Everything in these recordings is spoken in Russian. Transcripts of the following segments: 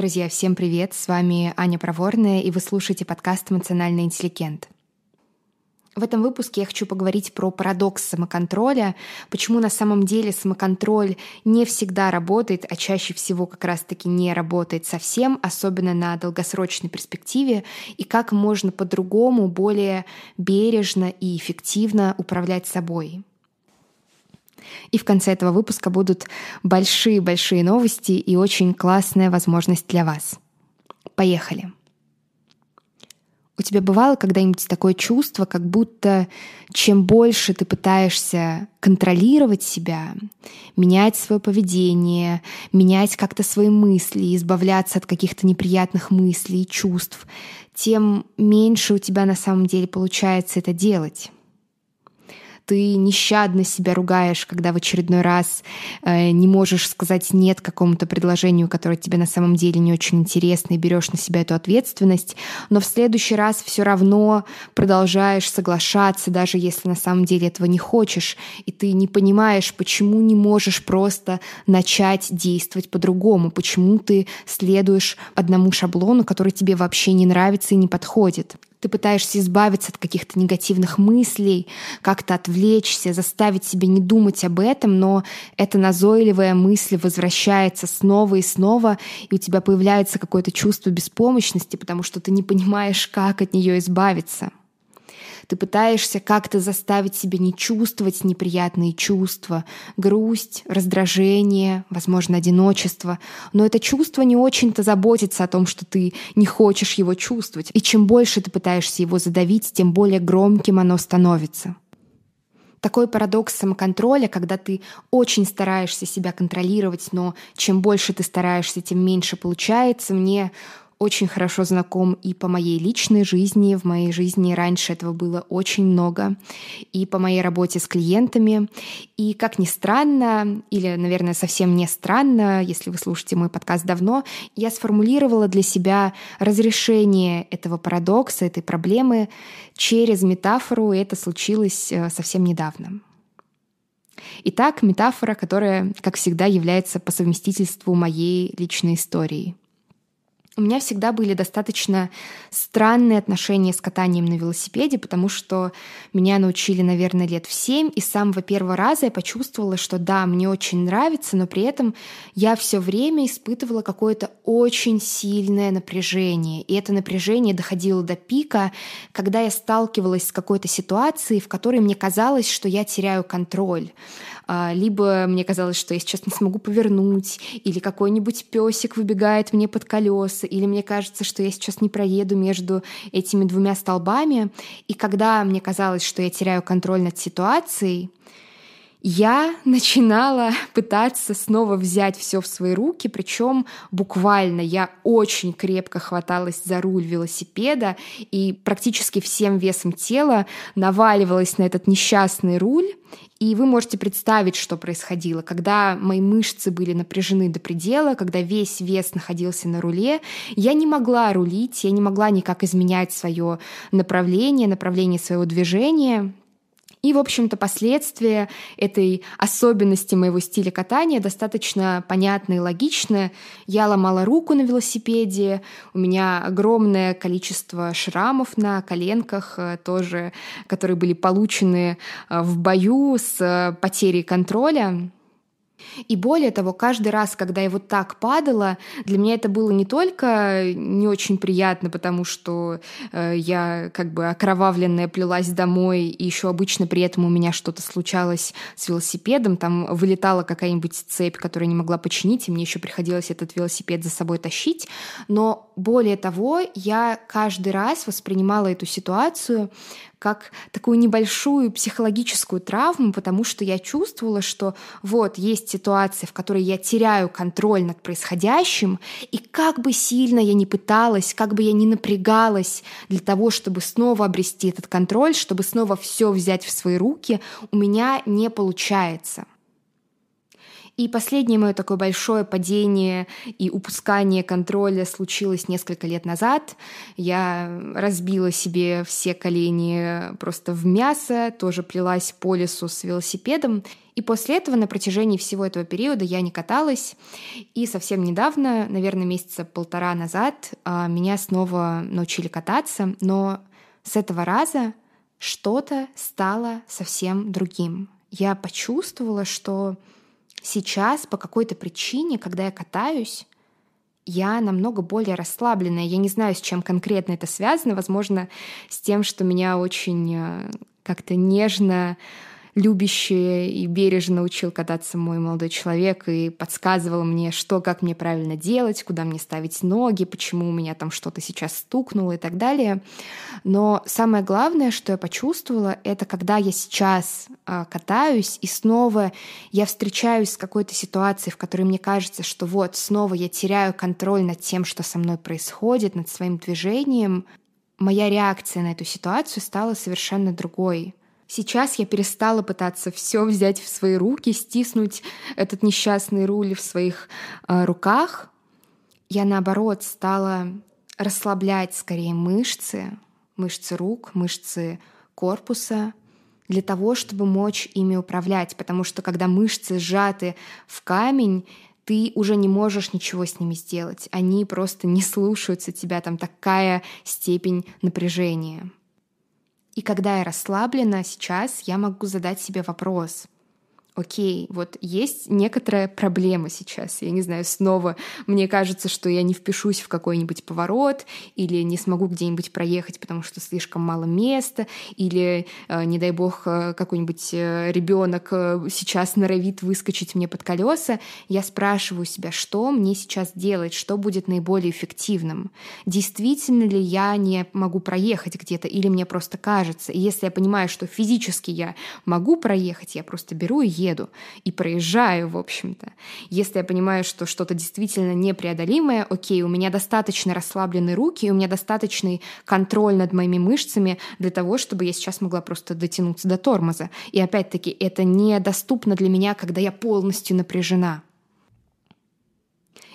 Друзья, всем привет! С вами Аня Проворная, и вы слушаете подкаст «Эмоциональный интеллигент». В этом выпуске я хочу поговорить про парадокс самоконтроля, почему на самом деле самоконтроль не всегда работает, а чаще всего как раз-таки не работает совсем, особенно на долгосрочной перспективе, и как можно по-другому, более бережно и эффективно управлять собой. И в конце этого выпуска будут большие-большие новости и очень классная возможность для вас. Поехали! У тебя бывало когда-нибудь такое чувство, как будто чем больше ты пытаешься контролировать себя, менять свое поведение, менять как-то свои мысли, избавляться от каких-то неприятных мыслей и чувств, тем меньше у тебя на самом деле получается это делать ты нещадно себя ругаешь, когда в очередной раз э, не можешь сказать нет какому-то предложению, которое тебе на самом деле не очень интересно, и берешь на себя эту ответственность, но в следующий раз все равно продолжаешь соглашаться, даже если на самом деле этого не хочешь, и ты не понимаешь, почему не можешь просто начать действовать по-другому, почему ты следуешь одному шаблону, который тебе вообще не нравится и не подходит. Ты пытаешься избавиться от каких-то негативных мыслей, как-то отвлечься, заставить себя не думать об этом, но эта назойливая мысль возвращается снова и снова, и у тебя появляется какое-то чувство беспомощности, потому что ты не понимаешь, как от нее избавиться. Ты пытаешься как-то заставить себя не чувствовать неприятные чувства, грусть, раздражение, возможно, одиночество. Но это чувство не очень-то заботится о том, что ты не хочешь его чувствовать. И чем больше ты пытаешься его задавить, тем более громким оно становится такой парадокс самоконтроля, когда ты очень стараешься себя контролировать, но чем больше ты стараешься, тем меньше получается, мне очень хорошо знаком и по моей личной жизни. В моей жизни раньше этого было очень много. И по моей работе с клиентами. И как ни странно, или, наверное, совсем не странно, если вы слушаете мой подкаст давно, я сформулировала для себя разрешение этого парадокса, этой проблемы через метафору, и это случилось э, совсем недавно. Итак, метафора, которая, как всегда, является по совместительству моей личной историей. У меня всегда были достаточно странные отношения с катанием на велосипеде, потому что меня научили, наверное, лет в семь, и с самого первого раза я почувствовала, что да, мне очень нравится, но при этом я все время испытывала какое-то очень сильное напряжение. И это напряжение доходило до пика, когда я сталкивалась с какой-то ситуацией, в которой мне казалось, что я теряю контроль. А, либо мне казалось, что я сейчас не смогу повернуть, или какой-нибудь песик выбегает мне под колеса, или мне кажется, что я сейчас не проеду между этими двумя столбами. И когда мне казалось, что я теряю контроль над ситуацией, я начинала пытаться снова взять все в свои руки, причем буквально я очень крепко хваталась за руль велосипеда и практически всем весом тела наваливалась на этот несчастный руль и вы можете представить, что происходило, когда мои мышцы были напряжены до предела, когда весь вес находился на руле, я не могла рулить, я не могла никак изменять свое направление, направление своего движения. И, в общем-то, последствия этой особенности моего стиля катания достаточно понятны и логичны. Я ломала руку на велосипеде, у меня огромное количество шрамов на коленках, э, тоже, которые были получены э, в бою с э, потерей контроля. И более того, каждый раз, когда я вот так падала, для меня это было не только не очень приятно, потому что э, я как бы окровавленная плелась домой, и еще обычно при этом у меня что-то случалось с велосипедом, там вылетала какая-нибудь цепь, которую я не могла починить, и мне еще приходилось этот велосипед за собой тащить. Но более того, я каждый раз воспринимала эту ситуацию как такую небольшую психологическую травму, потому что я чувствовала, что вот есть ситуация, в которой я теряю контроль над происходящим, и как бы сильно я ни пыталась, как бы я ни напрягалась для того, чтобы снова обрести этот контроль, чтобы снова все взять в свои руки, у меня не получается. И последнее мое такое большое падение и упускание контроля случилось несколько лет назад. Я разбила себе все колени просто в мясо, тоже плелась по лесу с велосипедом. И после этого на протяжении всего этого периода я не каталась. И совсем недавно, наверное, месяца полтора назад, а, меня снова научили кататься. Но с этого раза что-то стало совсем другим. Я почувствовала, что Сейчас по какой-то причине, когда я катаюсь, я намного более расслабленная. Я не знаю, с чем конкретно это связано. Возможно, с тем, что меня очень э, как-то нежно любящий и бережно учил кататься мой молодой человек и подсказывал мне, что, как мне правильно делать, куда мне ставить ноги, почему у меня там что-то сейчас стукнуло и так далее. Но самое главное, что я почувствовала, это когда я сейчас э, катаюсь и снова я встречаюсь с какой-то ситуацией, в которой мне кажется, что вот снова я теряю контроль над тем, что со мной происходит, над своим движением, моя реакция на эту ситуацию стала совершенно другой. Сейчас я перестала пытаться все взять в свои руки, стиснуть этот несчастный руль в своих э, руках. Я, наоборот, стала расслаблять скорее мышцы, мышцы рук, мышцы корпуса, для того, чтобы мочь ими управлять, потому что когда мышцы сжаты в камень, ты уже не можешь ничего с ними сделать. Они просто не слушаются тебя, там такая степень напряжения. И когда я расслаблена сейчас, я могу задать себе вопрос — окей, вот есть некоторая проблема сейчас. Я не знаю, снова мне кажется, что я не впишусь в какой-нибудь поворот или не смогу где-нибудь проехать, потому что слишком мало места, или, э, не дай бог, э, какой-нибудь э, ребенок сейчас норовит выскочить мне под колеса. Я спрашиваю себя, что мне сейчас делать, что будет наиболее эффективным. Действительно ли я не могу проехать где-то, или мне просто кажется. И если я понимаю, что физически я могу проехать, я просто беру и еду и проезжаю, в общем-то. Если я понимаю, что что-то действительно непреодолимое, окей, у меня достаточно расслабленные руки, у меня достаточный контроль над моими мышцами для того, чтобы я сейчас могла просто дотянуться до тормоза. И опять-таки, это недоступно для меня, когда я полностью напряжена.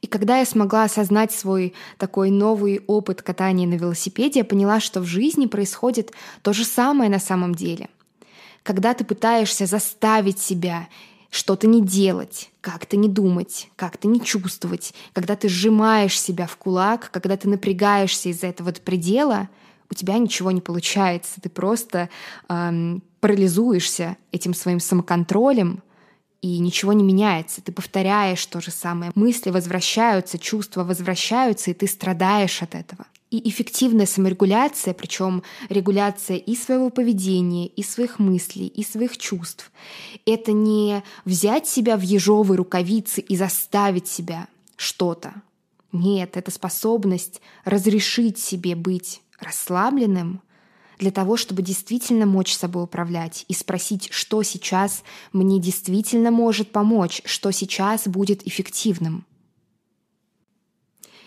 И когда я смогла осознать свой такой новый опыт катания на велосипеде, я поняла, что в жизни происходит то же самое на самом деле — когда ты пытаешься заставить себя что-то не делать, как-то не думать, как-то не чувствовать, когда ты сжимаешь себя в кулак, когда ты напрягаешься из-за этого предела, у тебя ничего не получается, ты просто эм, парализуешься этим своим самоконтролем, и ничего не меняется. Ты повторяешь то же самое. Мысли возвращаются, чувства возвращаются, и ты страдаешь от этого. И эффективная саморегуляция, причем регуляция и своего поведения, и своих мыслей, и своих чувств, это не взять себя в ежовые рукавицы и заставить себя что-то. Нет, это способность разрешить себе быть расслабленным для того, чтобы действительно мочь собой управлять и спросить, что сейчас мне действительно может помочь, что сейчас будет эффективным.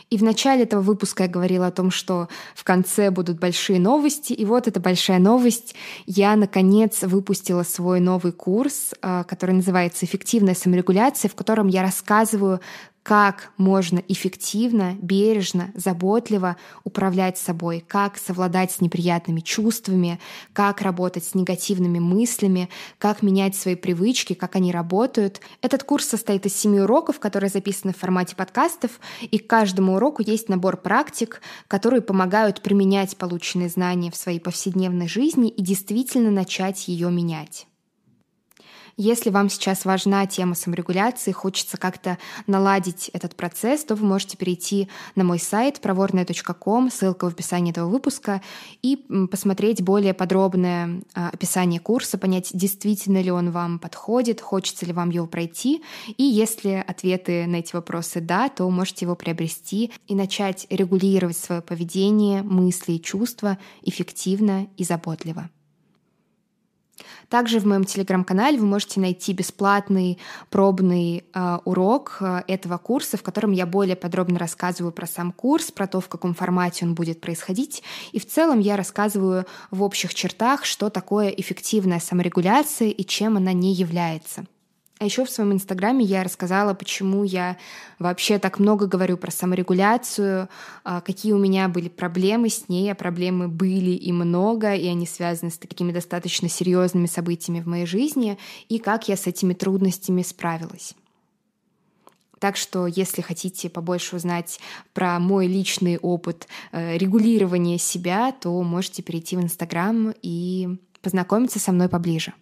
И в начале этого выпуска я говорила о том, что в конце будут большие новости. И вот эта большая новость. Я, наконец, выпустила свой новый курс, а, который называется «Эффективная саморегуляция», в котором я рассказываю, как можно эффективно, бережно, заботливо управлять собой, как совладать с неприятными чувствами, как работать с негативными мыслями, как менять свои привычки, как они работают. Этот курс состоит из семи уроков, которые записаны в формате подкастов, и к каждому уроку есть набор практик, которые помогают применять полученные знания в своей повседневной жизни и действительно начать ее менять. Если вам сейчас важна тема саморегуляции, хочется как-то наладить этот процесс, то вы можете перейти на мой сайт проворная.ком, ссылка в описании этого выпуска, и посмотреть более подробное а, описание курса, понять, действительно ли он вам подходит, хочется ли вам его пройти. И если ответы на эти вопросы «да», то можете его приобрести и начать регулировать свое поведение, мысли и чувства эффективно и заботливо. Также в моем телеграм-канале вы можете найти бесплатный пробный э, урок э, этого курса, в котором я более подробно рассказываю про сам курс, про то, в каком формате он будет происходить. И в целом я рассказываю в общих чертах, что такое эффективная саморегуляция и чем она не является. А еще в своем инстаграме я рассказала, почему я вообще так много говорю про саморегуляцию, а, какие у меня были проблемы с ней, а проблемы были и много, и они связаны с такими достаточно серьезными событиями в моей жизни, и как я с этими трудностями справилась. Так что, если хотите побольше узнать про мой личный опыт э, регулирования себя, то можете перейти в Инстаграм и познакомиться со мной поближе.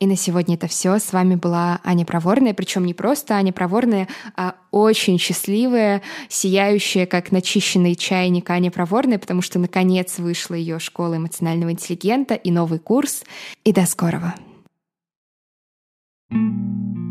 И на сегодня это все. С вами была Аня Проворная, причем не просто Аня Проворная, а очень счастливая, сияющая, как начищенный чайник Аня Проворная, потому что наконец вышла ее школа эмоционального интеллигента и новый курс. И до скорого. thank you